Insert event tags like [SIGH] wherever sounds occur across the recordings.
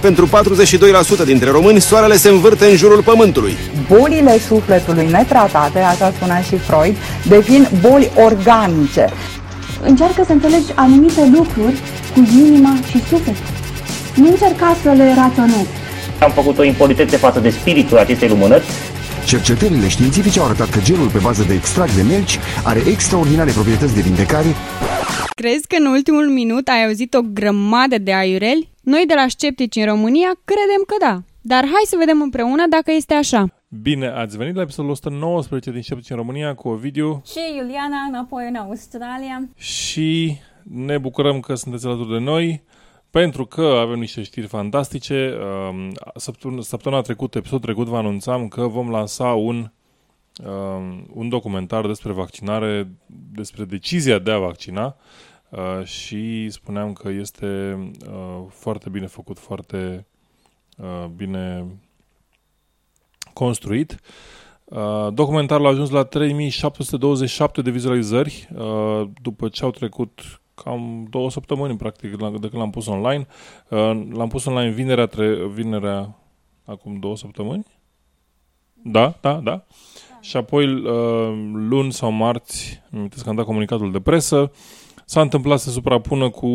Pentru 42% dintre români, soarele se învârte în jurul pământului. Bolile sufletului netratate, așa spunea și Freud, devin boli organice. Încearcă să înțelegi anumite lucruri cu inima și sufletul. Nu încerca să le raționezi. Am făcut o impolitețe față de spiritul acestei lumânări Cercetările științifice au arătat că gelul pe bază de extract de melci are extraordinare proprietăți de vindecare. Crezi că în ultimul minut ai auzit o grămadă de aiureli? Noi de la Sceptici în România credem că da. Dar hai să vedem împreună dacă este așa. Bine, ați venit la episodul 119 din Sceptici în România cu Ovidiu și Iuliana înapoi în Australia. Și ne bucurăm că sunteți alături de noi pentru că avem niște știri fantastice. Um, săptămâna, săptămâna trecută, episodul trecut, vă anunțam că vom lansa un, um, un documentar despre vaccinare, despre decizia de a vaccina uh, și spuneam că este uh, foarte bine făcut, foarte uh, bine construit. Documentarul a ajuns la 3727 de vizualizări după ce au trecut cam două săptămâni, practic, de când l-am pus online. Uh, l-am pus online vinerea, tre- vinerea acum două săptămâni. Da, da, da. da. Și apoi uh, luni sau marți, mi că am dat comunicatul de presă, s-a întâmplat să se suprapună cu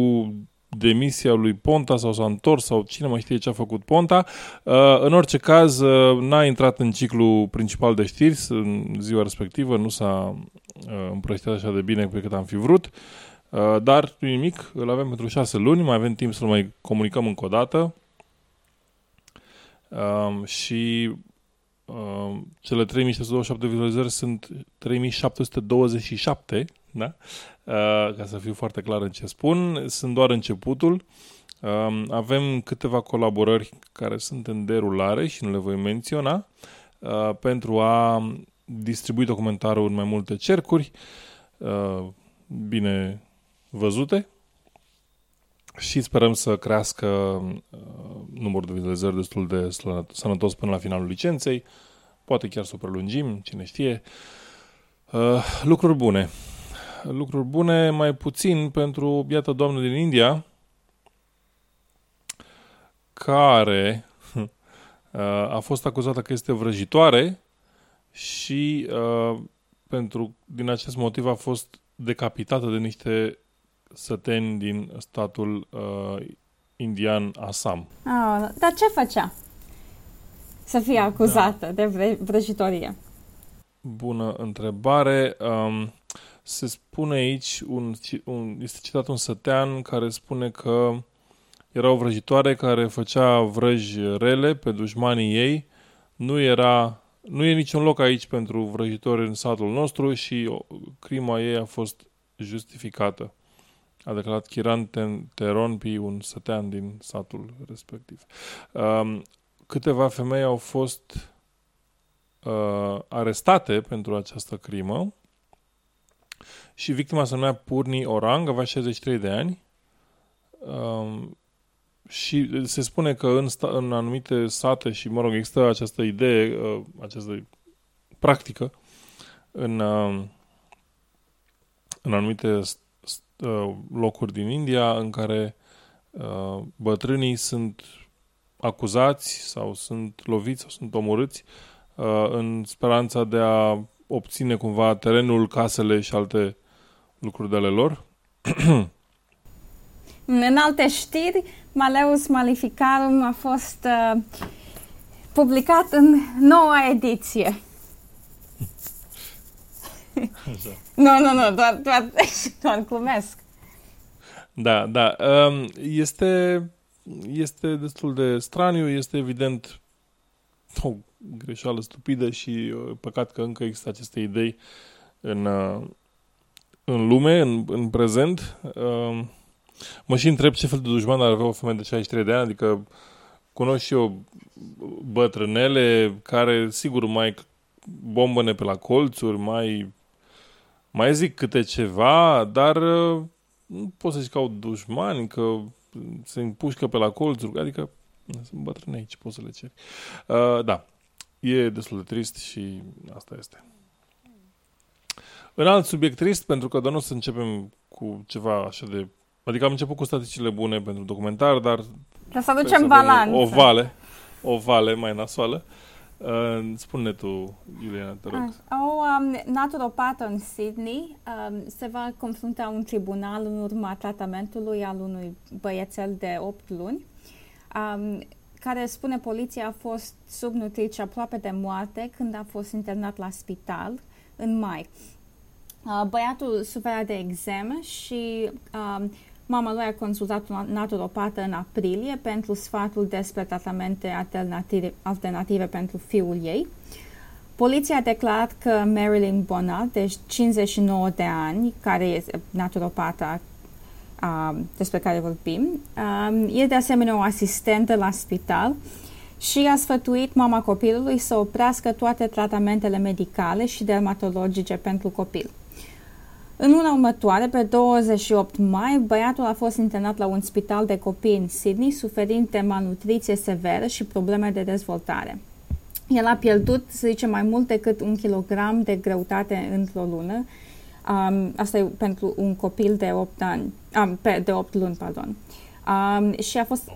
demisia lui Ponta sau s-a întors sau cine mai știe ce a făcut Ponta. Uh, în orice caz, n-a intrat în ciclu principal de știri în ziua respectivă, nu s-a împrăștiat așa de bine pe cât am fi vrut. Uh, dar nu nimic, îl avem pentru șase luni, mai avem timp să-l mai comunicăm încă o dată. Um, și um, cele 3627 vizualizări sunt 3727, da? Uh, ca să fiu foarte clar în ce spun, sunt doar începutul. Um, avem câteva colaborări care sunt în derulare și nu le voi menționa uh, pentru a distribui documentarul în mai multe cercuri. Uh, bine văzute și sperăm să crească uh, numărul de vizualizări destul de sănătos până la finalul licenței. Poate chiar să o prelungim, cine știe. Uh, lucruri bune. Lucruri bune mai puțin pentru biată doamnă din India care [LAUGHS] uh, a fost acuzată că este vrăjitoare și uh, pentru, din acest motiv a fost decapitată de niște săteni din statul uh, indian Assam. Oh, dar ce făcea să fie acuzată da. de vrăjitorie? Bună întrebare. Um, se spune aici, un, un, este citat un sătean care spune că era o vrăjitoare care făcea vrăji rele pe dușmanii ei. Nu era nu e niciun loc aici pentru vrăjitori în satul nostru și crima ei a fost justificată a declarat Chiran Teronpi, un sătean din satul respectiv. Um, câteva femei au fost uh, arestate pentru această crimă și victima se numea Purni Orang, avea 63 de ani. Um, și se spune că în, sta- în anumite sate și, mă rog, există această idee, uh, această practică în, uh, în anumite Uh, locuri din India în care uh, bătrânii sunt acuzați sau sunt loviți sau sunt omorâți uh, în speranța de a obține cumva terenul, casele și alte lucruri de ale lor. [CLEARS THROAT] în alte știri, Maleus Maleficarum a fost uh, publicat în noua ediție. [LAUGHS] Nu, nu, nu, doar, doar, [LAUGHS] doar glumesc. Da, da. Um, este, este destul de straniu, este evident o greșeală stupidă și uh, păcat că încă există aceste idei în, uh, în lume, în, în prezent. Um, mă și întreb ce fel de dușman ar avea o femeie de 63 de ani, adică cunosc și eu bătrânele care, sigur, mai bombăne pe la colțuri, mai, mai zic câte ceva, dar uh, nu pot să zic că au dușmani, că se împușcă pe la colțuri, adică sunt bătrâni aici, poți să le ceri. Uh, da, e destul de trist și asta este. În alt subiect trist, pentru că doar nu o să începem cu ceva așa de... Adică am început cu statisticile bune pentru documentar, dar... Trebuie să aducem balanță. O vale, o vale mai nasoală. Uh, spune tu, Iuliana, te rog. O um, naturopată în Sydney um, se va confrunta un tribunal în urma tratamentului al unui băiețel de 8 luni, um, care, spune poliția, a fost subnutrit și aproape de moarte când a fost internat la spital în mai. Uh, băiatul suferea de exeme și uh, mama lui a consultat un naturopată în aprilie pentru sfatul despre tratamente alternative, alternative pentru fiul ei. Poliția a declarat că Marilyn Bonner, deci 59 de ani, care este naturopata uh, despre care vorbim, uh, e de asemenea o asistentă la spital și a sfătuit mama copilului să oprească toate tratamentele medicale și dermatologice pentru copil. În luna următoare, pe 28 mai, băiatul a fost internat la un spital de copii în Sydney, suferind de malnutriție severă și probleme de dezvoltare. El a pierdut, să zicem, mai mult decât un kilogram de greutate într-o lună. Um, asta e pentru un copil de 8 ani, um, pe, de 8 luni, pardon. Um, și a fost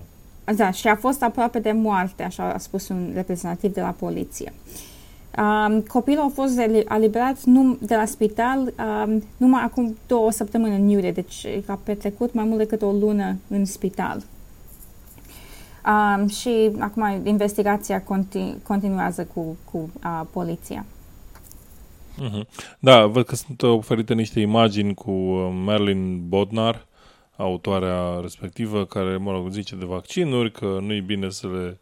da, și a fost aproape de moarte, așa a spus un reprezentativ de la poliție. Uh, Um, copilul a fost eliberat num- de la spital um, numai acum două săptămâni în iulie, deci a petrecut mai mult decât o lună în spital. Um, și acum investigația continu- continuează cu, cu uh, poliția. Mm-hmm. Da, văd că sunt oferite niște imagini cu uh, Marilyn Bodnar, autoarea respectivă, care, mă rog, zice de vaccinuri, că nu e bine să le...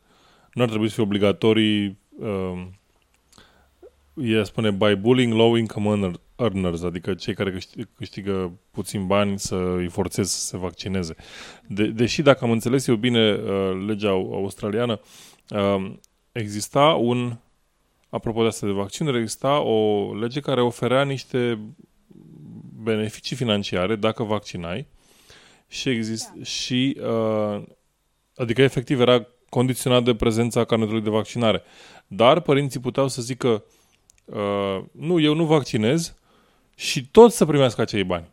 Nu ar trebui să fie obligatorii uh, ea spune by bullying low income earners, adică cei care câștigă puțin bani să îi forțeze să se vaccineze. De, deși, dacă am înțeles eu bine uh, legea australiană, uh, exista un, apropo de asta de vaccinuri, exista o lege care oferea niște beneficii financiare dacă vaccinai și exist, da. și uh, adică efectiv era condiționat de prezența carnetului de vaccinare. Dar părinții puteau să zică uh, nu, eu nu vaccinez și tot să primească acei bani.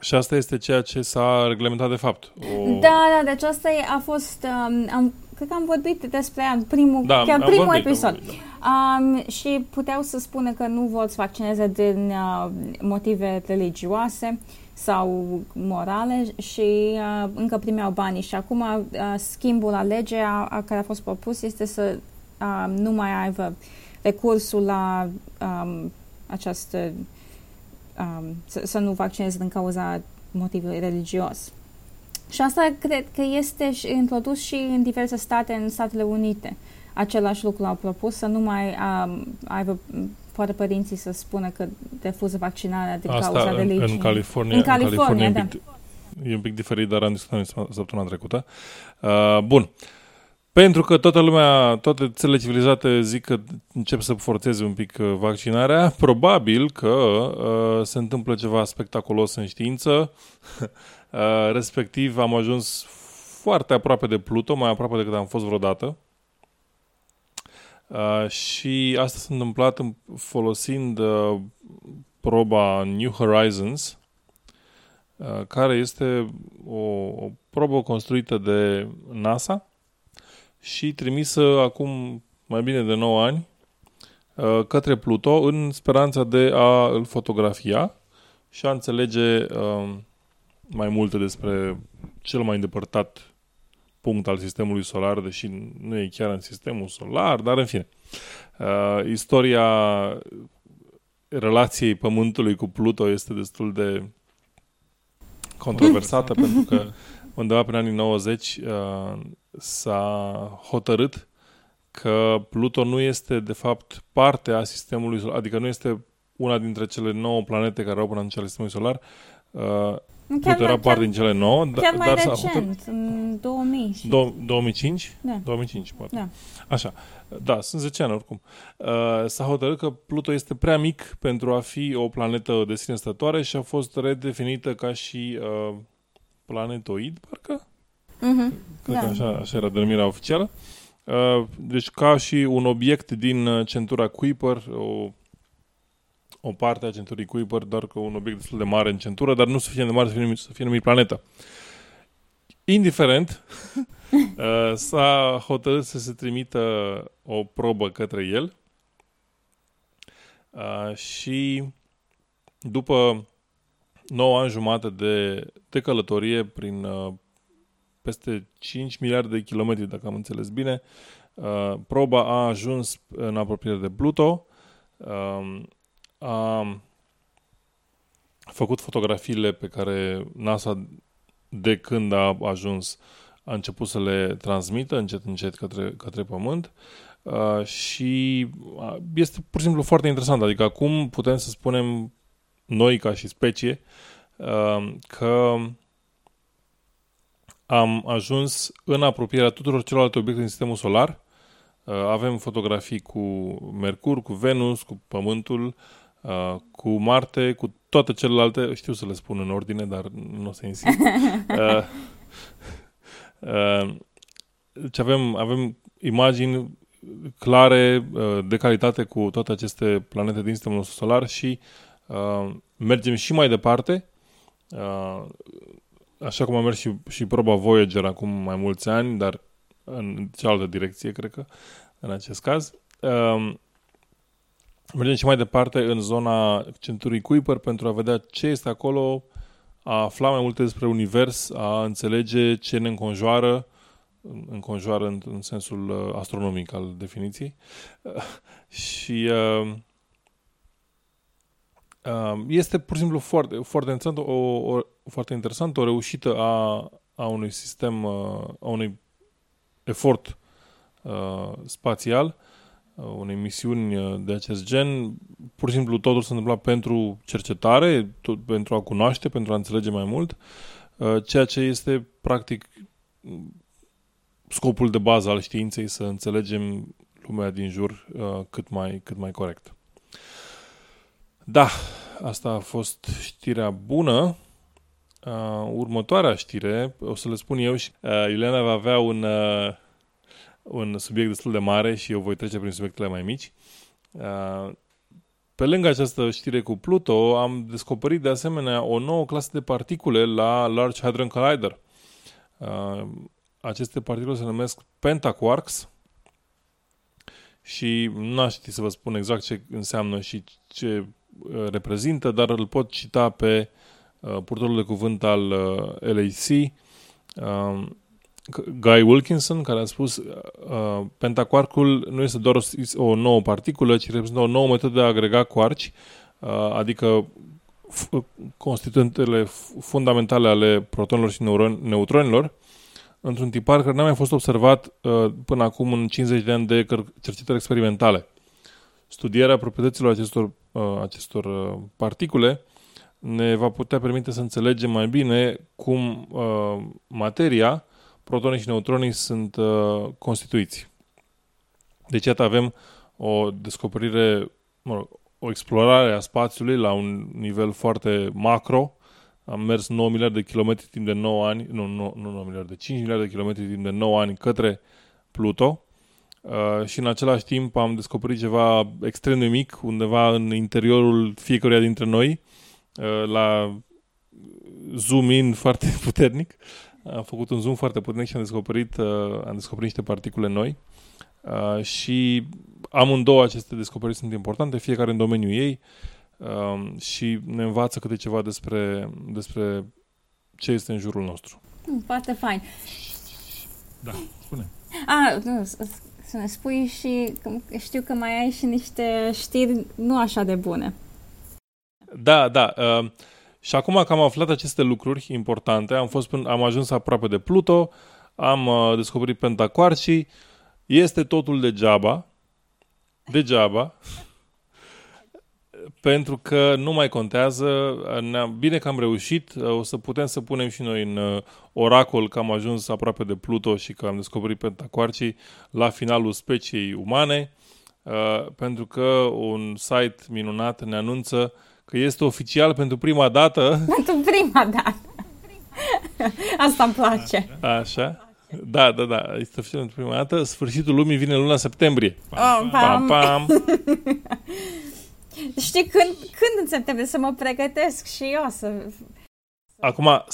Și asta este ceea ce s-a reglementat de fapt. O... Da, da, deci asta e, a fost, um, am, cred că am vorbit despre ea în primul, da, chiar primul vorbit, episod. Vorbit, da. um, și puteau să spună că nu vor să vaccineze din uh, motive religioase sau morale și uh, încă primeau banii. Și acum uh, schimbul la legea care a fost propus este să uh, nu mai aibă recursul la um, această um, să, să nu vaccineze din cauza motivului religios. Și asta cred că este introdus și în diverse state în Statele Unite. Același lucru au propus să nu mai um, aibă poate părinții să spună că refuză vaccinarea din Asta cauza religiei. În California, în California, în California da. e, un pic, e un pic diferit, dar am discutat săptămâna trecută. Uh, bun. Pentru că toată lumea, toate țările civilizate zic că încep să forțeze un pic uh, vaccinarea, probabil că uh, se întâmplă ceva spectaculos în știință, uh, [LAUGHS] respectiv am ajuns foarte aproape de Pluto, mai aproape decât am fost vreodată. Uh, și asta s-a întâmplat folosind uh, proba New Horizons, uh, care este o, o probă construită de NASA, și trimisă acum mai bine de 9 ani uh, către Pluto în speranța de a îl fotografia și a înțelege um, mai multe despre cel mai îndepărtat punct al sistemului solar, deși nu e chiar în sistemul solar, dar în fine. Uh, istoria relației Pământului cu Pluto este destul de controversată pentru că [LAUGHS] undeva prin anii 90 uh, s-a hotărât că Pluto nu este de fapt parte a sistemului solar, adică nu este una dintre cele nouă planete care au până în sistemului solar, uh, Chiar Pluto era mai- parte chiar- din cele nouă, da- Chiar mai dar s-a recent, în 2000. și- Do- 2005? Da. 2005, poate. Da. Așa. Da, sunt 10 ani oricum. Uh, s-a hotărât că Pluto este prea mic pentru a fi o planetă de sine stătoare și a fost redefinită ca și uh, planetoid, parcă? Mhm. Cred Da. că așa, așa era denumirea oficială. Uh, deci ca și un obiect din uh, centura Kuiper, o, o parte a centurii Kuiper, doar că un obiect destul de mare în centură, dar nu suficient de mare să fie numit, să fie numit planetă. Indiferent, [LAUGHS] uh, s-a hotărât să se trimită o probă către el uh, și după 9 ani jumate de, de călătorie prin uh, peste 5 miliarde de kilometri, dacă am înțeles bine, uh, proba a ajuns în apropiere de Pluto, uh, a făcut fotografiile pe care NASA de când a ajuns a început să le transmită încet încet către, către Pământ uh, și uh, este pur și simplu foarte interesant. Adică acum putem să spunem noi ca și specie uh, că am ajuns în apropierea tuturor celorlalte obiecte din sistemul solar. Uh, avem fotografii cu Mercur, cu Venus, cu Pământul, uh, cu Marte, cu toate celelalte, știu să le spun în ordine, dar nu o să insist. [LAUGHS] Uh, uh, deci avem, avem imagini clare, uh, de calitate cu toate aceste planete din sistemul nostru solar și uh, mergem și mai departe. Uh, așa cum a mers și, și proba Voyager acum mai mulți ani, dar în cealaltă direcție, cred că, în acest caz. Uh, mergem și mai departe în zona centurii Kuiper pentru a vedea ce este acolo, a afla mai multe despre univers, a înțelege ce ne înconjoară, înconjoară în, în sensul uh, astronomic al definiției. Uh, [LAUGHS] și uh, uh, este pur și simplu foarte, foarte interesant, o, o, foarte interesant, o reușită a, a unui sistem, uh, a unui efort uh, spațial, uh, unei misiuni uh, de acest gen. Pur și simplu totul s-a întâmplat pentru cercetare, tot, pentru a cunoaște, pentru a înțelege mai mult, uh, ceea ce este practic scopul de bază al științei, să înțelegem lumea din jur uh, cât, mai, cât mai corect. Da, asta a fost știrea bună. Uh, următoarea știre, o să le spun eu și uh, Iuliana va avea un, uh, un subiect destul de mare și eu voi trece prin subiectele mai mici. Uh, pe lângă această știre cu Pluto, am descoperit de asemenea o nouă clasă de particule la Large Hadron Collider. Uh, aceste particule se numesc pentaquarks și nu aș ști să vă spun exact ce înseamnă și ce uh, reprezintă, dar îl pot cita pe uh, purtorul de cuvânt al uh, LHC, uh, Guy Wilkinson, care a spus uh, pentaquarkul nu este doar o, o nouă particulă, ci reprezintă o nouă metodă de a agrega quarci, uh, adică f- constituentele fundamentale ale protonilor și neuron- neutronilor, într-un tipar care n-a mai fost observat uh, până acum în 50 de ani de cercetări experimentale. Studierea proprietăților acestor, uh, acestor uh, particule ne va putea permite să înțelegem mai bine cum uh, materia, protonii și neutronii sunt uh, constituiți. Deci, iată, avem o descoperire, mă rog, o explorare a spațiului la un nivel foarte macro, am mers 9 miliarde de kilometri timp de 9 ani, nu, nu, nu 9 miliarde, 5 miliarde de kilometri timp de 9 ani către Pluto uh, și în același timp am descoperit ceva extrem de mic undeva în interiorul fiecăruia dintre noi uh, la zoom in foarte [LAUGHS] puternic. Am făcut un zoom foarte puternic și am descoperit, uh, am descoperit niște particule noi uh, și amândouă aceste descoperiri sunt importante, fiecare în domeniul ei um, și ne învață câte ceva despre, despre ce este în jurul nostru. Foarte fain. Da, spune. A, nu, să ne spui și că știu că mai ai și niște știri nu așa de bune. Da, da. Uh, și acum că am aflat aceste lucruri importante, am, fost până, am ajuns aproape de Pluto, am uh, descoperit pentaquarcii, este totul degeaba, degeaba, pentru că nu mai contează. Ne-am, bine că am reușit. O să putem să punem și noi în uh, oracol că am ajuns aproape de Pluto și că am descoperit pentacoarcii la finalul speciei umane, uh, pentru că un site minunat ne anunță că este oficial pentru prima dată. [LAUGHS] Pentru prima dată. Asta îmi place. Așa. Da, da, da. Este oficial pentru prima dată. Sfârșitul lumii vine luna septembrie. Pam, pam, pam. [LAUGHS] Știi, când, când în septembrie să mă pregătesc și eu să... Acum,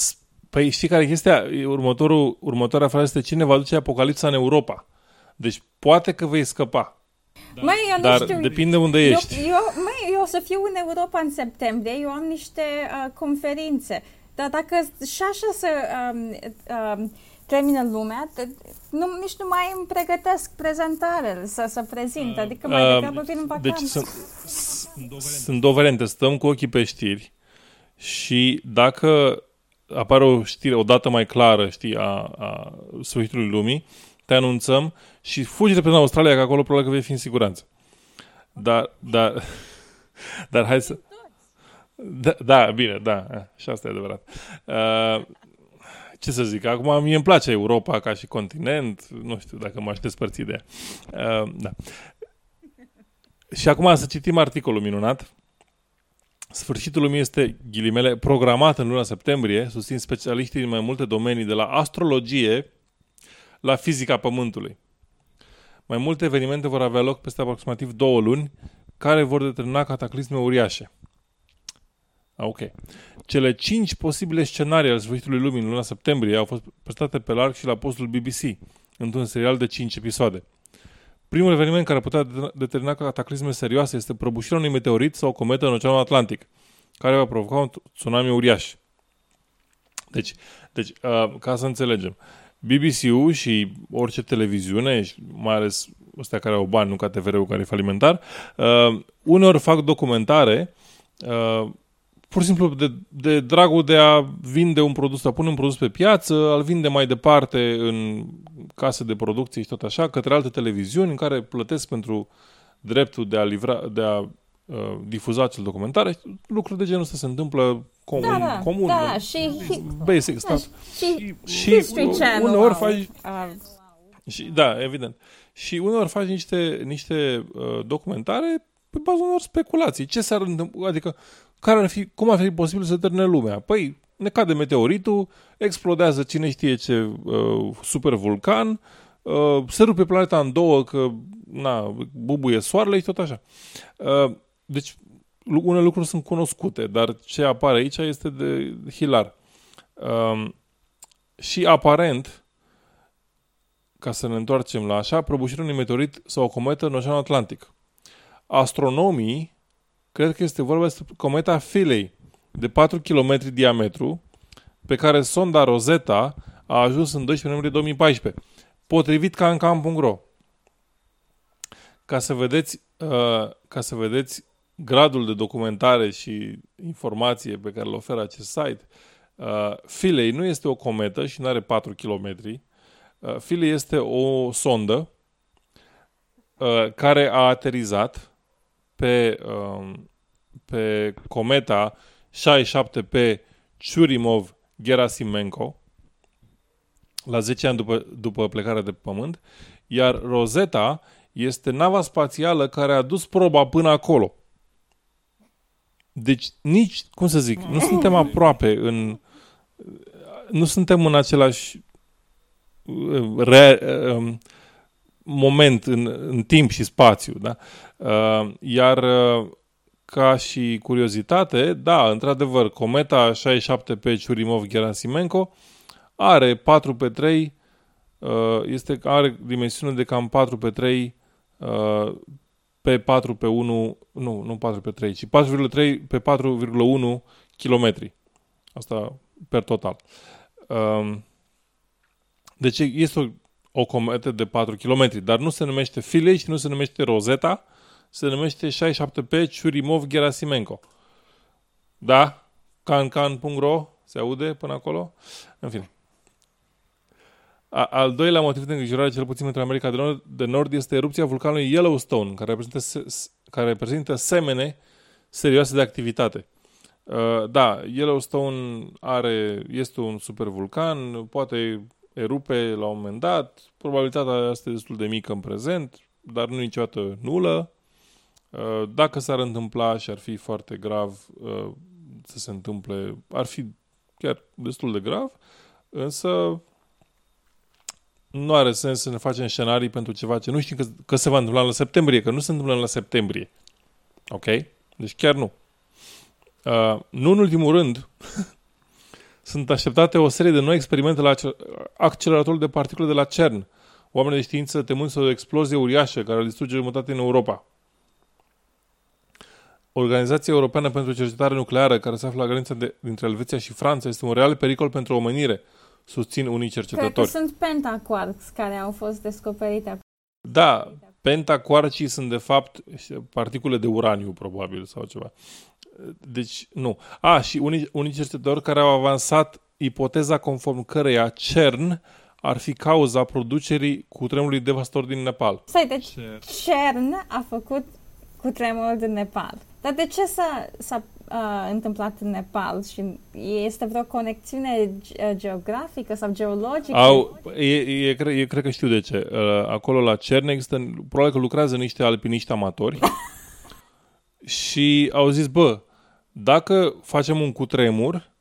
păi știi care e chestia? Următorul, următoarea frază este cine va duce apocalipsa în Europa. Deci poate că vei scăpa. Dar, măi, eu dar nu știu. depinde unde eu, ești. Eu, măi, eu o să fiu în Europa în septembrie, eu am niște uh, conferințe. Dar dacă și așa să um, um, termină lumea, nu, nici nu mai îmi pregătesc prezentare să, să prezint, uh, adică mai uh, degrabă vin în Deci vacanță. sunt, sunt două variante. Stăm cu ochii pe știri și dacă apare o știre, o dată mai clară, știi, a, a sfârșitului lumii, te anunțăm și fugi de pe Australia, că acolo probabil că vei fi în siguranță. Dar, dar, [LAUGHS] dar hai să... Da, da bine, da, și asta e adevărat. Uh, ce să zic, acum mie îmi place Europa ca și continent, nu știu dacă m-aș despărți de ea. Uh, da. Și acum să citim articolul minunat. Sfârșitul lumii este, ghilimele, programat în luna septembrie, susțin specialiștii din mai multe domenii, de la astrologie la fizica Pământului. Mai multe evenimente vor avea loc peste aproximativ două luni, care vor determina cataclisme uriașe. Ok. Cele cinci posibile scenarii ale sfârșitului lumii în luna septembrie au fost prezentate pe larg și la postul BBC, într-un serial de cinci episoade. Primul eveniment care putea determina cataclisme serioase este prăbușirea unui meteorit sau o cometă în Oceanul Atlantic, care va provoca un tsunami uriaș. Deci, deci uh, ca să înțelegem, BBC-ul și orice televiziune, mai ales ăstea care au bani, nu ca TVR-ul care e falimentar, uh, uneori fac documentare uh, pur și simplu de, de dragul de a vinde un produs, a pune un produs pe piață, al vinde mai departe în case de producție și tot așa, către alte televiziuni în care plătesc pentru dreptul de a, livra, de a uh, difuza acel documentar. Lucruri de genul ăsta se întâmplă comun, da, da, comun da, și, basic da, stuff. Și, și, și History Channel uneori au, faci... uh, Și, da, evident. Și uneori faci niște, niște uh, documentare pe baza unor speculații. Ce s-ar întâmpla? Adică, care ar fi, cum ar fi posibil să termine lumea? Păi, ne cade meteoritul, explodează cine știe ce uh, super vulcan, uh, se rupe planeta în două că na, bubuie soarele și tot așa. Uh, deci, unele lucruri sunt cunoscute, dar ce apare aici este de hilar. Uh, și aparent, ca să ne întoarcem la așa, prăbușirea unui meteorit sau o cometă în Oceanul Atlantic. Astronomii cred că este vorba despre cometa Philae, de 4 km diametru, pe care sonda Rosetta a ajuns în 12 noiembrie 2014, potrivit cancam.ro. Ca să vedeți, uh, ca să vedeți gradul de documentare și informație pe care îl oferă acest site, uh, Philae nu este o cometă și nu are 4 km. Uh, Philae este o sondă uh, care a aterizat pe, um, pe cometa 67P Churimov-Gerasimenko la 10 ani după, după plecarea de pe Pământ, iar Rosetta este nava spațială care a dus proba până acolo. Deci nici, cum să zic, nu suntem [LAUGHS] aproape în... Nu suntem în același re, um, moment în, în timp și spațiu. Da? Uh, iar uh, ca și curiozitate, da, într-adevăr, cometa 67P Churimov-Gerasimenko are 4 pe 3 uh, este, are dimensiune de cam 4 pe 3 uh, pe 4 pe 1, nu, nu 4 pe 3, ci 4,3 pe 4,1 km. Asta per total. Um, deci este o, o cometă de 4 km, dar nu se numește Philae și nu se numește Rosetta, se numește 67P Churimov-Gerasimenko. Da? cancan.ro se aude până acolo? În fine. A, al doilea motiv de îngrijorare, cel puțin pentru America de Nord, de Nord este erupția vulcanului Yellowstone, care reprezintă, se, care reprezintă semene serioase de activitate. Uh, da, Yellowstone are, este un supervulcan, poate erupe la un moment dat, probabilitatea este destul de mică în prezent, dar nu niciodată nulă. Uh, dacă s-ar întâmpla și ar fi foarte grav uh, să se întâmple, ar fi chiar destul de grav, însă nu are sens să ne facem scenarii pentru ceva ce nu știm că, că se va întâmpla la septembrie, că nu se întâmplă la septembrie. Ok? Deci chiar nu. Uh, nu în ultimul rând, [LAUGHS] sunt așteptate o serie de noi experimente la acceleratorul de particule de la CERN. Oamenii de știință temând să o explozie uriașă care distruge jumătate în Europa. Organizația Europeană pentru Cercetare Nucleară, care se află la granița de, dintre Elveția și Franța, este un real pericol pentru omenire, susțin unii cercetători. Cred că sunt pentaquarks care au fost descoperite. Da, pentaquarcii sunt de fapt particule de uraniu, probabil, sau ceva. Deci, nu. A, și unii, unii cercetători care au avansat ipoteza conform căreia CERN ar fi cauza producerii cutremurului devastator din Nepal. Stai, deci CERN a făcut cutremurul din Nepal. Dar de ce s-a, s-a uh, întâmplat în Nepal? Și este vreo conexiune geografică sau geologică? Au, e, e, cre, e, cred că știu de ce. Uh, acolo la CERN există, probabil că lucrează niște alpiniști amatori [LAUGHS] și au zis, bă, dacă facem un cutremur,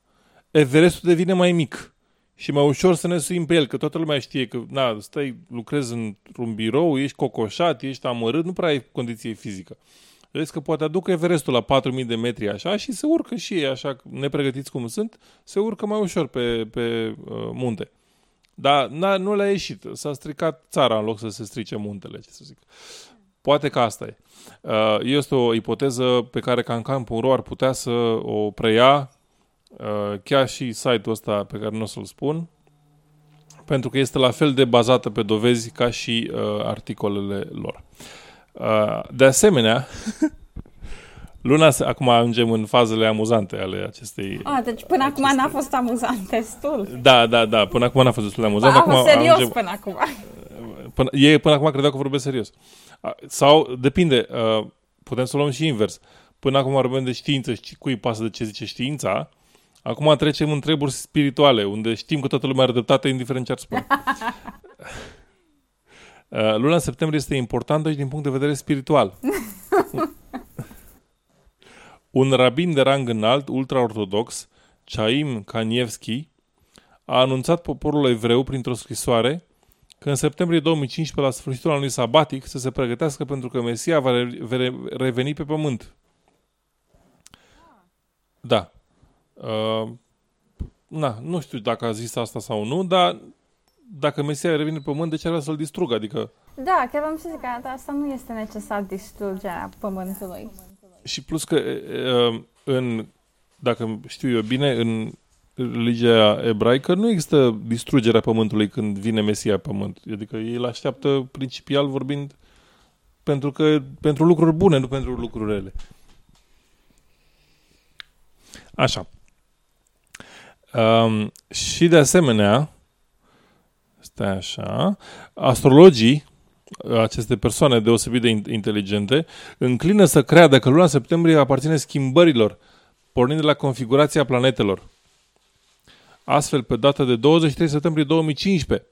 Everestul devine mai mic și mai ușor să ne suim pe el, că toată lumea știe că, na, stai, lucrezi într-un birou, ești cocoșat, ești amărât, nu prea ai condiție fizică. Vezi că poate aducă Everestul la 4000 de metri așa și se urcă și ei așa, nepregătiți cum sunt, se urcă mai ușor pe, pe uh, munte. Dar na, nu le-a ieșit. S-a stricat țara în loc să se strice muntele, ce să zic. Poate că asta e. Uh, este o ipoteză pe care Cancan.ro ar putea să o preia uh, chiar și site-ul ăsta pe care nu o să-l spun, pentru că este la fel de bazată pe dovezi ca și uh, articolele lor. Uh, de asemenea, [LAUGHS] luna, acum ajungem în fazele amuzante ale acestei... Ah, deci până acestei... acum n-a fost amuzant destul. Da, da, da, până acum n-a fost destul de amuzant. Ba, acum serios ajungem... până acum. [LAUGHS] Până, ei până acum credeau că vorbesc serios. Sau, depinde, uh, putem să o luăm și invers. Până acum vorbim de știință și cui pasă de ce zice știința, acum trecem în treburi spirituale, unde știm că toată lumea are dreptate, indiferent ce ar spune. [LAUGHS] Uh, luna septembrie este importantă și din punct de vedere spiritual. [LAUGHS] Un rabin de rang înalt, ultraortodox, Chaim Kanievski, a anunțat poporul evreu printr-o scrisoare că în septembrie 2015, la sfârșitul anului sabatic, să se pregătească pentru că Mesia va reveni pe pământ. Da. Uh, na, nu știu dacă a zis asta sau nu, dar dacă Mesia revine pe pământ, de ce ar să-l distrugă? Adică... Da, chiar am să zic că asta nu este necesar distrugerea pământului. Și plus că uh, în, dacă știu eu bine, în religia ebraică nu există distrugerea pământului când vine Mesia pe pământ. Adică ei îl așteaptă principial vorbind pentru că pentru lucruri bune, nu pentru lucruri rele. Așa. Um, și de asemenea, stai așa, astrologii, aceste persoane deosebit de inteligente, înclină să creadă că luna septembrie aparține schimbărilor, pornind de la configurația planetelor. Astfel, pe data de 23 septembrie 2015,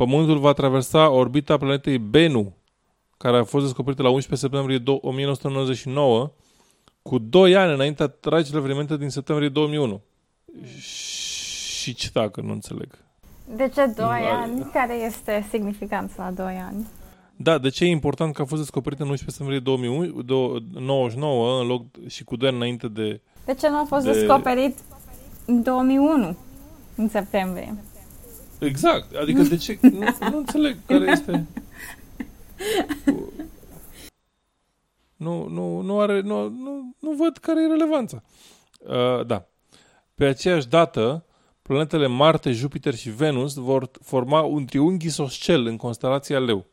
Pământul va traversa orbita planetei Bennu, care a fost descoperită la 11 septembrie 1999, cu 2 ani înaintea tragicilor evenimente din septembrie 2001. Și ce dacă nu înțeleg? De ce 2 ani? Care este significanța la 2 ani? Da, de ce e important că a fost descoperită în 11 septembrie 2099 în loc și cu 2 ani înainte de... De ce nu a fost de... descoperit în 2001? în septembrie. Exact. Adică de ce? Nu, nu înțeleg care este... Nu, nu, nu are... Nu, nu, nu văd care e relevanța. Uh, da. Pe aceeași dată, planetele Marte, Jupiter și Venus vor forma un triunghi isoscel în constelația Leu.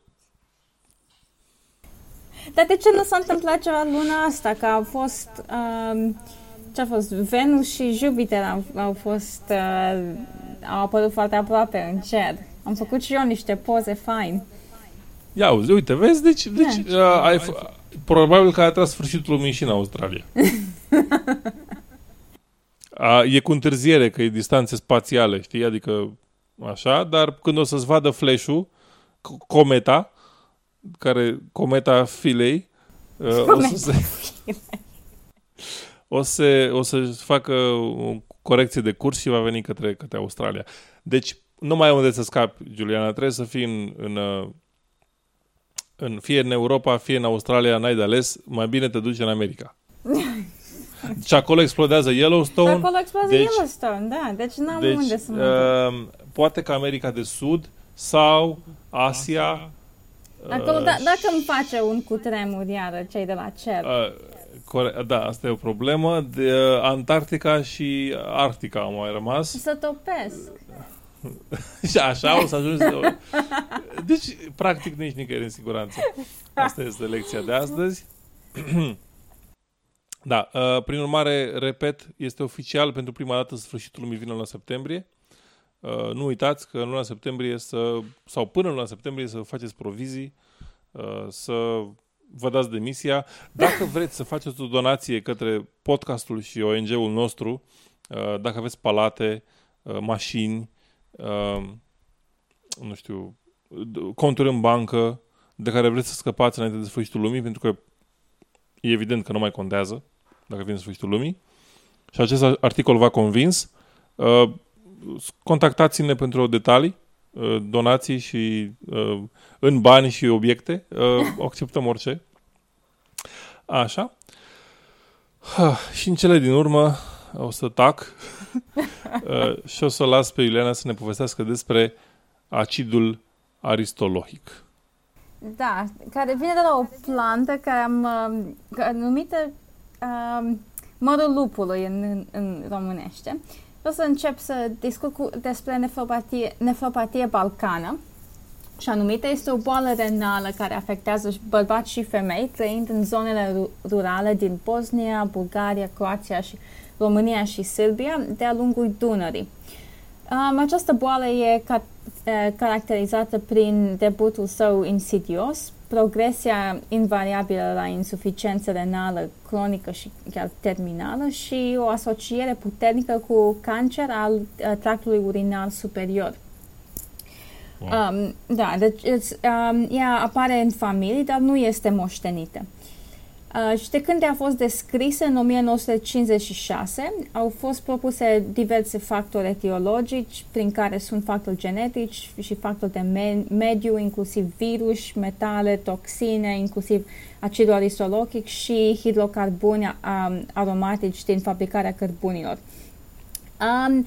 Dar de ce nu s-a întâmplat ceva luna asta? Că au fost... Uh, ce a fost? Venus și Jupiter au, au fost, uh, au apărut foarte aproape în cer. Am făcut și eu niște poze fine. Ia uzi, uite, vezi? Deci, deci uh, ai, f- probabil că ai tras sfârșitul lumii și în Australia. [LAUGHS] A, e cu întârziere, că e distanțe spațiale, știi? Adică așa, dar când o să-ți vadă flash-ul, c- cometa, care, cometa filei, uh, o să se, o să, o să facă o corecție de curs și va veni către, către Australia. Deci, nu mai ai unde să scapi, Juliana, trebuie să fii în, în, uh, în, fie în Europa, fie în Australia, n-ai de ales, mai bine te duci în America. [LAUGHS] Și acolo explodează Yellowstone. Acolo explodează deci, Yellowstone, da, deci n-am deci, unde să mă duc. uh, poate că America de Sud sau Asia. Acolo, uh, da, dacă îmi face un cutremur iară, cei de la cer. Uh, core- da, asta e o problemă. De, uh, Antarctica și Arctica au mai rămas. Să topesc. [LAUGHS] și așa o să ajungi... Deci, practic, nici nicăieri în siguranță. Asta este lecția de astăzi. [CLEARS THROAT] da, uh, prin urmare, repet, este oficial pentru prima dată sfârșitul lumii vine în luna septembrie. Uh, nu uitați că în luna septembrie să, sau până în luna septembrie să faceți provizii, uh, să vă dați demisia. Dacă vreți să faceți o donație către podcastul și ONG-ul nostru, uh, dacă aveți palate, uh, mașini, uh, nu știu, d- conturi în bancă de care vreți să scăpați înainte de sfârșitul lumii, pentru că e evident că nu mai contează dacă vine sfârșitul lumii. Și acest articol v-a convins. Uh, contactați-ne pentru detalii, uh, donații și uh, în bani și obiecte. Uh, acceptăm orice. Așa. Ha, și în cele din urmă o să tac [LAUGHS] uh, și o să las pe Iuliana să ne povestească despre acidul aristolohic. Da, care vine de la o plantă care am uh, care numită uh, mărul lupului în, în, în românește. O să încep să discut cu, despre nefropatie, nefropatie balcană. Și anumită este o boală renală care afectează și bărbați și femei trăind în zonele ru- rurale din Bosnia, Bulgaria, Croația și România și Serbia de-a lungul Dunării. Um, această boală e ca, e, caracterizată prin debutul său insidios, progresia invariabilă la insuficiență renală cronică și chiar terminală și o asociere puternică cu cancer al uh, tractului urinar superior. Wow. Um, da, deci um, ea apare în familie, dar nu este moștenită. Uh, și de când a fost descrisă în 1956, au fost propuse diverse factori etiologici, prin care sunt factori genetici și factori de me- mediu, inclusiv virus, metale, toxine, inclusiv acidul aristolochic și hidrocarbuni um, aromatici din fabricarea cărbunilor. Um,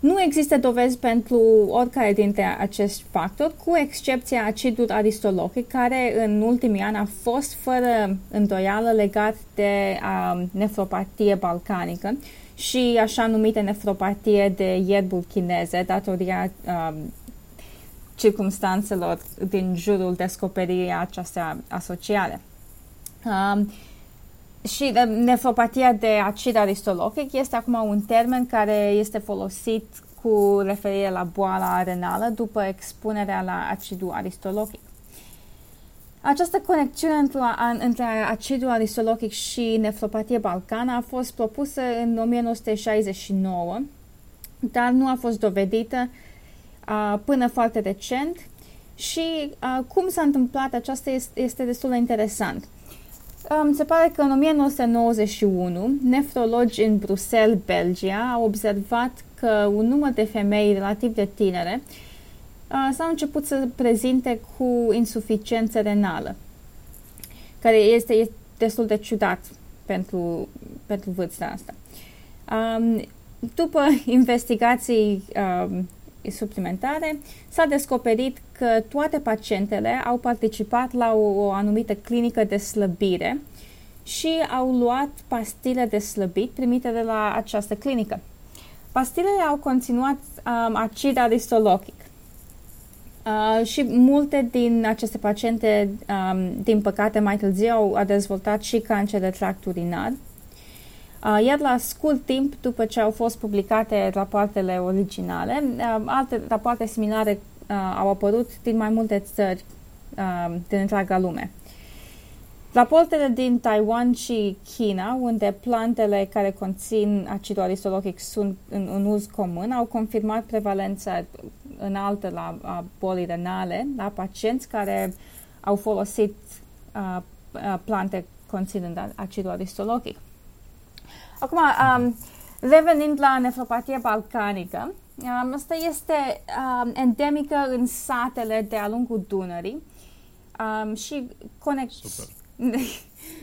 nu există dovezi pentru oricare dintre acești factori, cu excepția acidul aristolochic, care în ultimii ani a fost fără îndoială legat de um, nefropatie balcanică și așa numită nefropatie de ierburi chineze, datoria um, circumstanțelor din jurul descoperirii această asociare. Um, și uh, nefropatia de acid aristolochic este acum un termen care este folosit cu referire la boala renală după expunerea la acidul aristolochic. Această conexiune între, între acidul aristolochic și nefropatie balcană a fost propusă în 1969, dar nu a fost dovedită uh, până foarte recent și uh, cum s-a întâmplat aceasta este, este destul de interesant. Um, se pare că în 1991, nefrologi în Bruxelles, Belgia, au observat că un număr de femei relativ de tinere uh, s-au început să prezinte cu insuficiență renală, care este, este destul de ciudat pentru, pentru vârsta asta. Um, după investigații um, suplimentare, s-a descoperit că toate pacientele au participat la o, o anumită clinică de slăbire și au luat pastile de slăbit primite de la această clinică. Pastilele au conținut um, acid aristolochic uh, și multe din aceste paciente, um, din păcate, mai târziu au dezvoltat și cancer de tract urinar. Uh, iar la scurt timp, după ce au fost publicate rapoartele originale, uh, alte rapoarte similare uh, au apărut din mai multe țări uh, din întreaga lume. Rapoartele din Taiwan și China, unde plantele care conțin acid aristolochic sunt în, în uz comun, au confirmat prevalența înaltă la a bolii renale la pacienți care au folosit uh, uh, plante conținând acidul aristolochic. Acum, um, revenind la nefropatie balcanică, um, asta este um, endemică în satele de-a lungul Dunării um, și conect... Super [LAUGHS]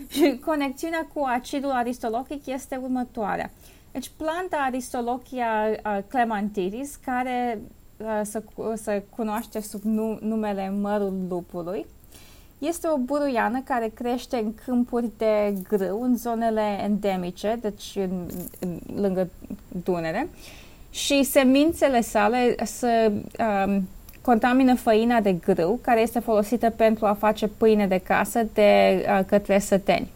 și conexiunea cu acidul aristolochic este următoarea. Deci planta Aristolochia uh, clemantiris, care uh, se, se cunoaște sub nu, numele mărul lupului, este o buruiană care crește în câmpuri de grâu, în zonele endemice, deci în, în, lângă Dunăre, și semințele sale se um, contamină făina de grâu, care este folosită pentru a face pâine de casă de uh, către săteni.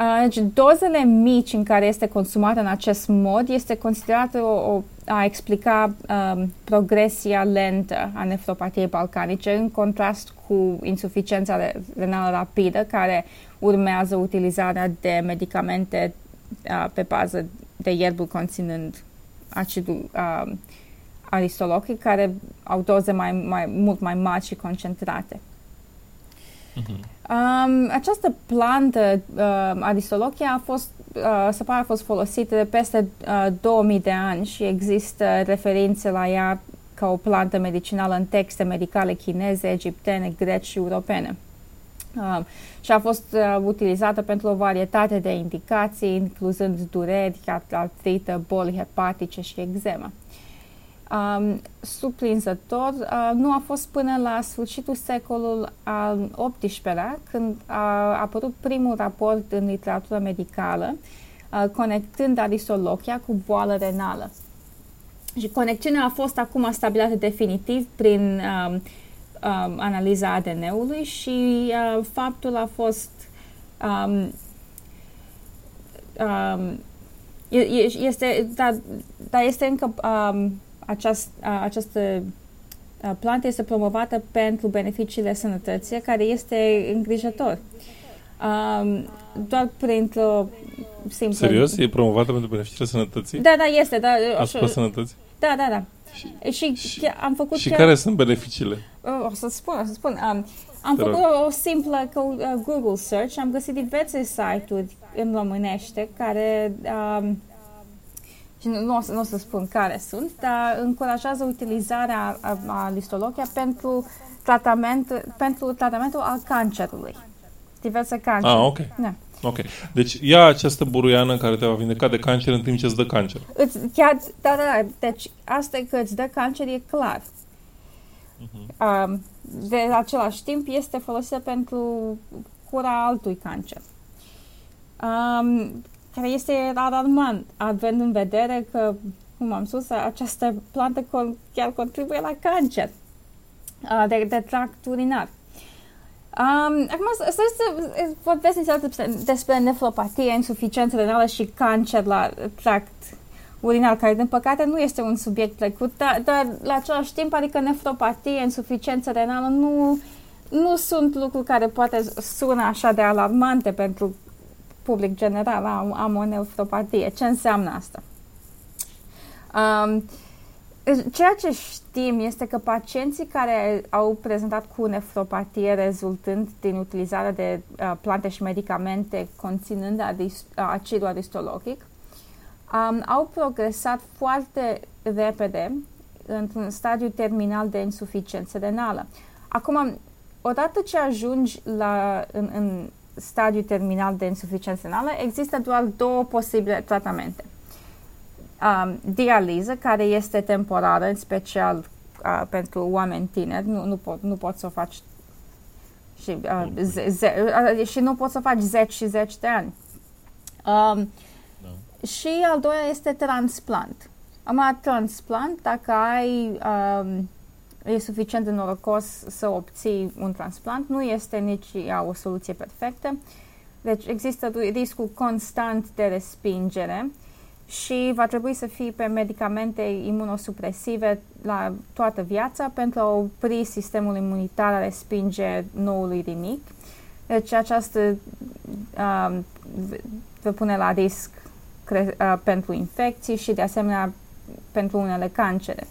Uh, deci, dozele mici în care este consumată în acest mod este considerată o, o, a explica um, progresia lentă a nefropatiei balcanice, în contrast cu insuficiența renală rapidă, care urmează utilizarea de medicamente uh, pe bază de ierburi conținând acidul uh, aristolochic care au doze mai, mai, mult mai mari și concentrate. Uh-huh. Um, această plantă, uh, aristolochia, a fost, uh, se pare a fost folosită de peste uh, 2000 de ani și există referințe la ea ca o plantă medicinală în texte medicale chineze, egiptene, greci și europene. Uh, și a fost uh, utilizată pentru o varietate de indicații, incluzând dureri, artrită, boli hepatice și eczemă. Um, surprinzător, uh, nu a fost până la sfârșitul secolului al XVIII-lea, când a apărut primul raport în literatură medicală, uh, conectând aristolochia cu boală renală. Și conexiunea a fost acum stabilită definitiv prin um, um, analiza ADN-ului și uh, faptul a fost um, um, este, dar, dar este încă um, aceast, această plantă este promovată pentru beneficiile sănătății, care este îngrijător. Um, doar printr-o simplă... Serios? E promovată pentru beneficiile sănătății? Da, da, este. Da, Asupra sănătății? Da, da, da. Și, și, și am făcut și chiar... care sunt beneficiile? O să spun, o să spun. Um, am Te făcut rog. o simplă Google search, am găsit diverse site-uri în românește care um, și nu, nu, o să, nu o să spun care sunt, dar încurajează utilizarea a, a listolochia pentru, tratament, pentru tratamentul al cancerului. Diverse cancere. Ah, ok. Da. Ok. Deci ia această buruiană care te va vindeca de cancer în timp ce îți dă cancer. Îți, chiar, da, da, da. Deci asta că îți dă cancer e clar. Uh-huh. Um, de același timp este folosită pentru cura altui cancer. Um, care este alarmant, având în vedere că, cum am spus, această plantă chiar contribuie la cancer de, de tract urinar. Um, acum, să, să vorbesc despre, despre nefropatie, insuficiență renală și cancer la tract urinar, care, din păcate, nu este un subiect plăcut, dar, dar la același timp, adică nefropatie, insuficiență renală nu, nu sunt lucruri care poate sună așa de alarmante pentru public general, am, am o nefropatie. Ce înseamnă asta? Um, ceea ce știm este că pacienții care au prezentat cu nefropatie rezultând din utilizarea de uh, plante și medicamente conținând adis, uh, acidul aristolochic um, au progresat foarte repede într-un stadiu terminal de insuficiență renală. Acum, odată ce ajungi la, în, în stadiu terminal de insuficiență renală, există doar două posibile tratamente. Um, dializă, care este temporară, în special uh, pentru oameni tineri, nu, nu, pot, nu poți să o faci și, uh, ze, ze, uh, și nu poți să faci zeci și zeci de ani. Um, no. Și al doilea este transplant. Am transplant, dacă ai um, e suficient de norocos să obții un transplant, nu este nici ea o soluție perfectă. Deci există riscul constant de respingere și va trebui să fii pe medicamente imunosupresive la toată viața pentru a opri sistemul imunitar a respinge noului rinic. Deci această uh, vă pune la risc cre- uh, pentru infecții și de asemenea pentru unele cancere.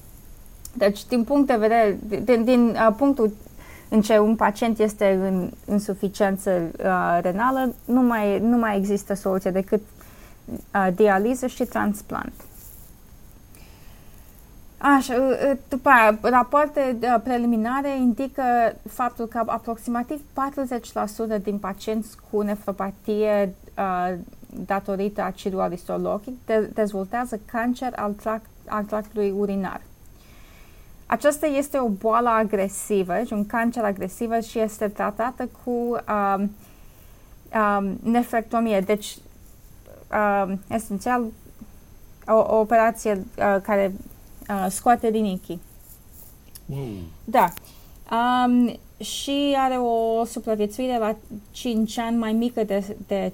Deci, din punct de vedere, din, din uh, punctul în ce un pacient este în insuficiență uh, renală, nu mai, nu mai există soluție decât uh, dializă și transplant. Așa, uh, uh, după aia, rapoarte uh, preliminare indică faptul că aproximativ 40% din pacienți cu nefropatie uh, datorită acidului aristolochic de- dezvoltează cancer al, tract, al tractului urinar. Aceasta este o boală agresivă, deci un cancer agresiv și este tratată cu um, um, nefrectomie. Deci, um, esențial, o, o operație uh, care uh, scoate rinichii. Wow. Da. Um, și are o supraviețuire la 5 ani mai mică de, de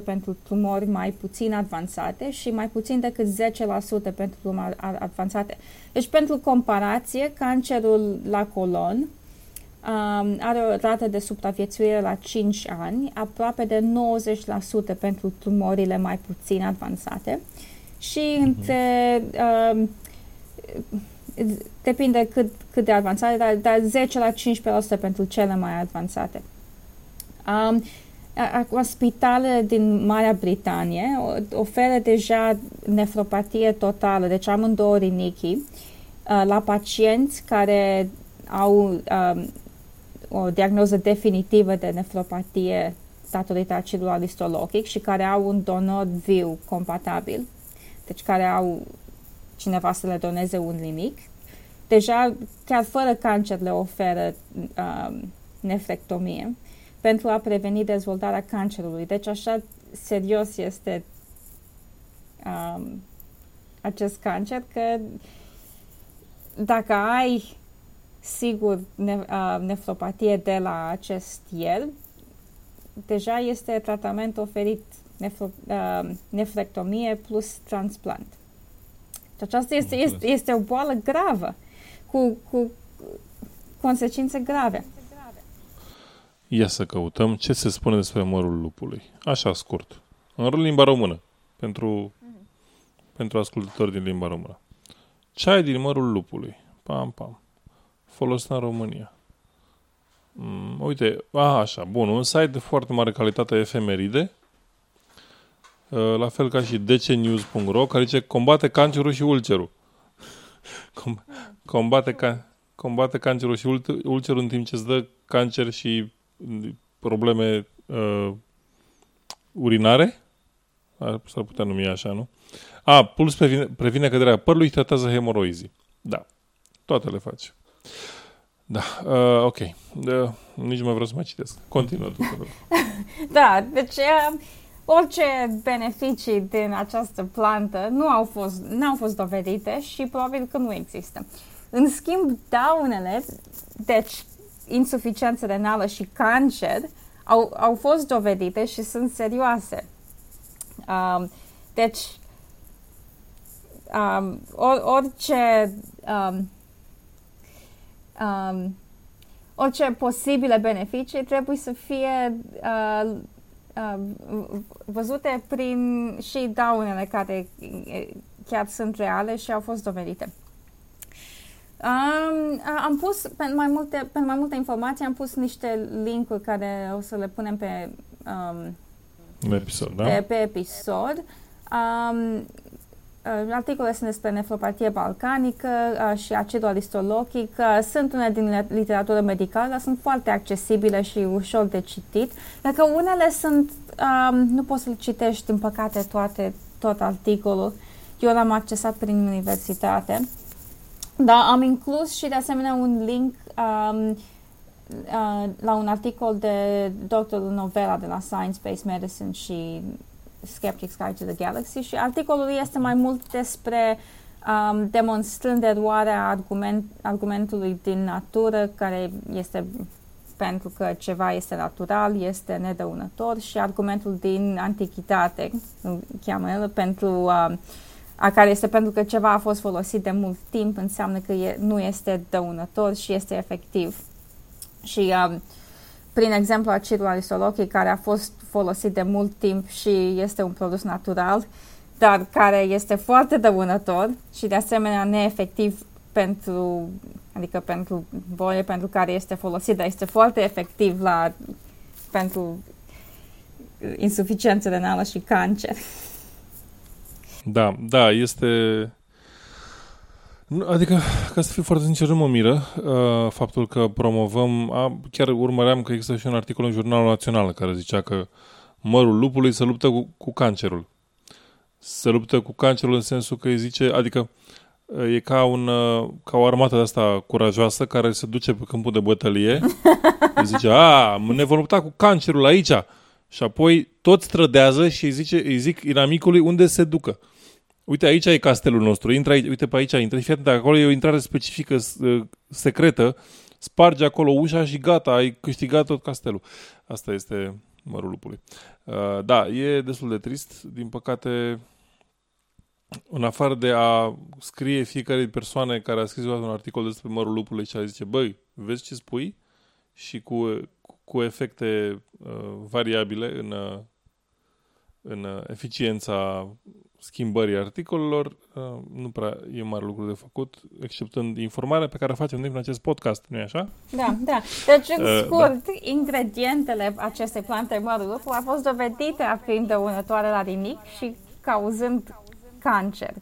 50% pentru tumori mai puțin avansate și mai puțin decât 10% pentru tumori avansate. Deci, pentru comparație, cancerul la colon um, are o rată de supraviețuire la 5 ani, aproape de 90% pentru tumorile mai puțin avansate și mm-hmm. între um, depinde cât, cât de avansate, dar, dar 10 la 15% pentru cele mai avansate. Um, spitalele din Marea Britanie oferă deja nefropatie totală, deci amândouă rinichii, uh, la pacienți care au um, o diagnoză definitivă de nefropatie datorită acidului aristolochic și care au un donor viu compatibil, deci care au cineva să le doneze un limic deja chiar fără cancer le oferă um, nefrectomie pentru a preveni dezvoltarea cancerului. Deci așa serios este um, acest cancer că dacă ai sigur ne, uh, nefropatie de la acest el, deja este tratament oferit nefro, uh, nefrectomie plus transplant. Și aceasta este, este, este o boală gravă cu, cu consecințe grave. Ia să căutăm ce se spune despre mărul lupului. Așa scurt. În limba română. Pentru, mm-hmm. pentru ascultători din limba română. Ceai din mărul lupului. Pam, pam. Folosit în România. Mm, uite, a, așa, bun, un site de foarte mare calitate efemeride, uh, la fel ca și dcnews.ro, care zice combate cancerul și ulcerul. [LAUGHS] Com- combate, ca, combate cancerul și ulcerul în timp ce îți dă cancer și probleme uh, urinare? S-ar putea numi așa, nu? A, puls previne, previne căderea părului și tratează hemoroizii. Da. Toate le faci. Da, uh, ok. Uh, nici nu mai vreau să mai citesc. Continuă tu. [LAUGHS] da, deci uh, orice beneficii din această plantă nu au fost, n-au fost dovedite și probabil că nu există. În schimb, daunele, deci insuficiență renală și cancer, au, au fost dovedite și sunt serioase. Um, deci, um, or, orice um, um, orice posibile beneficii trebuie să fie uh, uh, văzute prin și daunele care chiar sunt reale și au fost dovedite. Um, am pus pentru mai, multe, pentru mai multe informații, am pus niște linkuri care o să le punem pe um, episod, da? pe, pe episod. Um, articole sunt despre nefropatie balcanică uh, și acidul aristolochic. Uh, sunt unele din literatură medicală, dar sunt foarte accesibile și ușor de citit. Dacă unele sunt, um, nu poți să-l citești, din păcate, toate, tot articolul. Eu l-am accesat prin universitate. Da, am inclus și de asemenea un link um, uh, la un articol de doctorul Novela de la Science Based Medicine și Skeptics Guide to the Galaxy și articolul este mai mult despre um, demonstrând eroarea argument, argumentului din natură care este pentru că ceva este natural, este nedăunător și argumentul din antichitate, cheamă el, pentru uh, a care este pentru că ceva a fost folosit de mult timp, înseamnă că e, nu este dăunător și este efectiv. Și uh, prin exemplu acidul arisolochic, care a fost folosit de mult timp și este un produs natural, dar care este foarte dăunător și de asemenea neefectiv pentru, adică pentru bolie pentru care este folosit, dar este foarte efectiv la, pentru insuficiență renală și cancer. Da, da, este... Adică, ca să fiu foarte sincer, nu mă miră uh, faptul că promovăm... A, chiar urmăream că există și un articol în Jurnalul Național care zicea că mărul lupului se luptă cu, cu cancerul. Se luptă cu cancerul în sensul că îi zice... Adică e ca, un, uh, ca o armată de asta curajoasă care se duce pe câmpul de bătălie. [LAUGHS] îi zice, a, ne vom lupta cu cancerul aici. Și apoi tot strădează și îi, zice, îi zic inamicului unde se ducă. Uite, aici e castelul nostru, intră aici, uite pe aici, intră, fii atent, acolo e o intrare specifică, uh, secretă, sparge acolo ușa și gata, ai câștigat tot castelul. Asta este mărul lupului. Uh, da, e destul de trist, din păcate, în afară de a scrie fiecare persoane care a scris un articol despre mărul lupului și a zice, băi, vezi ce spui? Și cu, cu efecte uh, variabile în, uh, în eficiența schimbării articolelor, uh, nu prea e mare lucru de făcut, exceptând informarea pe care o facem în acest podcast, nu-i așa? Da, da. Deci, în uh, scurt, da. ingredientele acestei plante mărul au fost dovedite a fi dăunătoare la rinic și cauzând cancer.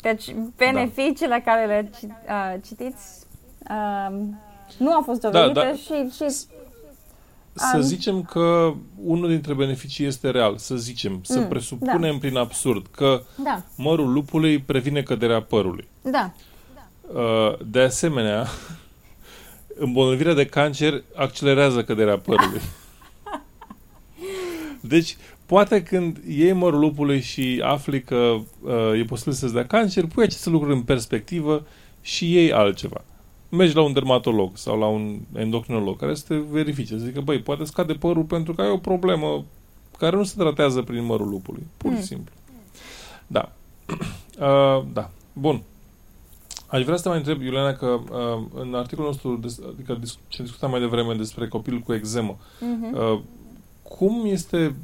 Deci, beneficiile da. care le uh, citiți uh, nu au fost dovedite da, da. și, și să zicem că unul dintre beneficii este real, să zicem, să mm, presupunem da. prin absurd că da. mărul lupului previne căderea părului. Da. Uh, de asemenea, [LAUGHS] îmbolnăvirea de cancer accelerează căderea părului. [LAUGHS] Deci, poate când iei mărul lupului și afli că uh, e posibil să-ți dea cancer, pui aceste lucruri în perspectivă și iei altceva mergi la un dermatolog sau la un endocrinolog care să te verifice, să zică, băi, poate scade părul pentru că ai o problemă care nu se tratează prin mărul lupului, pur și mm. simplu. Da. [CLEARS THROAT] Uh, da. Bun. Aș vrea să te mai întreb, Iuliana, că uh, în articolul nostru, des, adică ce discutam mai devreme despre copil cu exemă, uh-huh. uh, cum este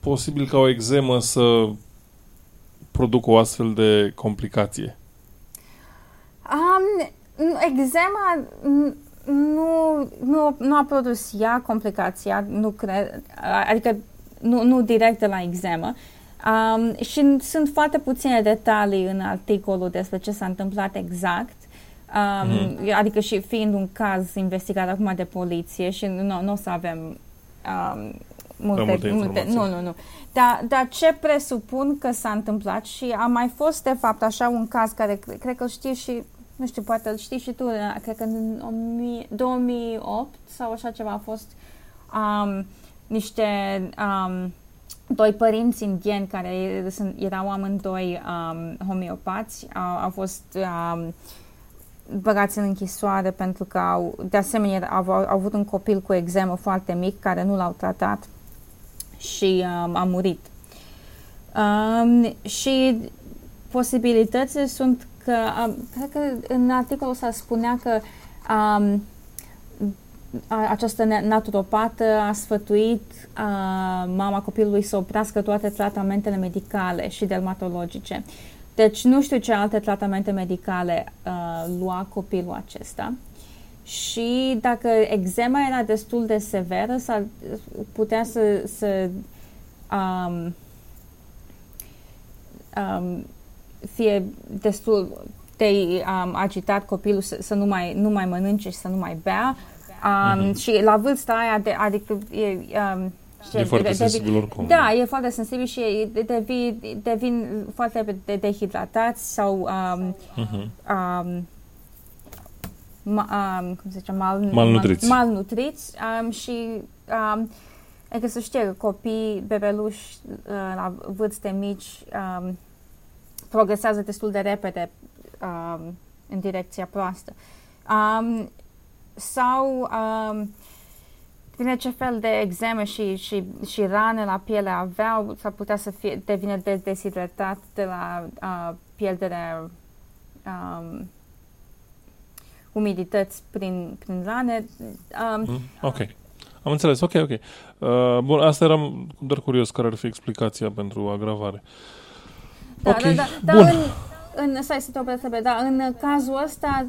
posibil ca o exemă să producă o astfel de complicație? Um, Exema nu, nu, nu a produs ea complicația, nu cred, adică nu, nu direct de la exemă. Um, și sunt foarte puține detalii în articolul despre ce s-a întâmplat exact. Um, mm-hmm. Adică și fiind un caz investigat acum de poliție și nu, nu o să avem um, multe, multe, multe Nu, nu, nu. Dar, dar ce presupun că s-a întâmplat și a mai fost de fapt așa un caz care cred că știi și nu știu, poate îl știi și tu, cred că în 2008 sau așa ceva a fost um, niște um, doi părinți indieni care sunt, erau amândoi um, homeopați, au, au fost um, băgați în închisoare pentru că au, de asemenea, au, au avut un copil cu exemă foarte mic care nu l-au tratat și um, a murit. Um, și posibilitățile sunt că um, cred că în articolul ăsta spunea că um, această naturopată a sfătuit uh, mama copilului să oprească toate tratamentele medicale și dermatologice. Deci nu știu ce alte tratamente medicale uh, lua copilul acesta. Și dacă eczema era destul de severă, s-ar putea să, să um, um, fie destul de um, agitat copilul să, să nu, mai, nu mai mănânce și să nu mai bea. Um, mm-hmm. Și la vârsta aia, de, adică e, um, e foarte de, sensibil oricum. Da, e foarte sensibil și devin, devin foarte de dehidratați sau um, uh-huh. um, ma, um, cum se zice, mal, malnutriți, mal, malnutriți um, și um, adică să știe că copii, bebeluși uh, la vârste mici um, progresează destul de repede um, în direcția proastă. Um, sau uh, din ce fel de exeme și, și, și rane la piele aveau, s-ar putea să fie, devine deshidratat de la uh, pierderea um, umidități prin, prin rane. Um, mm, ok. Am înțeles, ok, ok. Uh, bun, asta eram doar curios care ar fi explicația pentru agravare. Da, ok, da, da, da, bun. În, în, stai să te opresc, da, în cazul ăsta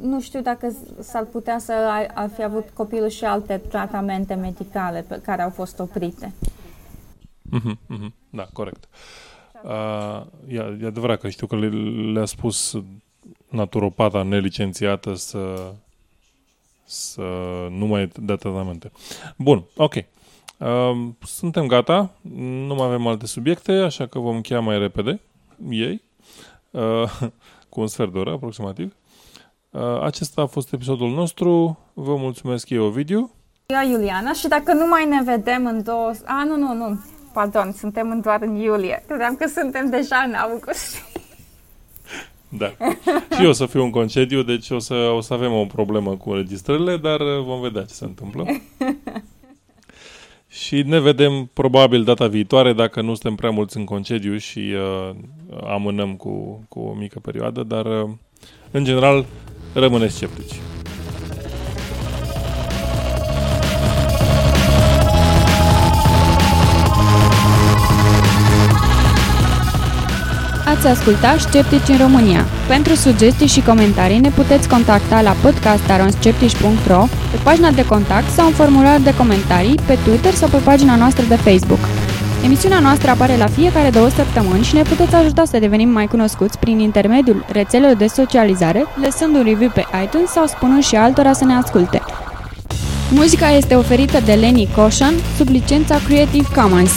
nu știu dacă s-ar putea să ar fi avut copilul și alte tratamente medicale pe care au fost oprite. Mm-hmm, mm-hmm. Da, corect. Uh, e, e adevărat că știu că le, le-a spus naturopata nelicențiată să să nu mai dea tratamente. Bun, ok. Uh, suntem gata, nu mai avem alte subiecte, așa că vom încheia mai repede ei, uh, cu un sfert de oră aproximativ. Uh, acesta a fost episodul nostru. Vă mulțumesc eu, Ovidiu. Eu, Iuliana, și dacă nu mai ne vedem în două... A, nu, nu, nu. Pardon, suntem în doar în iulie. Credeam că suntem deja în august. [LAUGHS] Da. Și eu o să fiu în concediu, deci o să, o să avem o problemă cu înregistrările, dar uh, vom vedea ce se întâmplă. [LAUGHS] și ne vedem probabil data viitoare, dacă nu suntem prea mulți în concediu și uh, amânăm cu, cu o mică perioadă, dar uh, în general rămâneți sceptici. Ați ascultat Sceptici în România. Pentru sugestii și comentarii ne puteți contacta la podcast.aronsceptici.ro, pe pagina de contact sau în formular de comentarii, pe Twitter sau pe pagina noastră de Facebook. Emisiunea noastră apare la fiecare două săptămâni și ne puteți ajuta să devenim mai cunoscuți prin intermediul rețelelor de socializare, lăsând un review pe iTunes sau spunând și altora să ne asculte. Muzica este oferită de Lenny Koshan sub licența Creative Commons.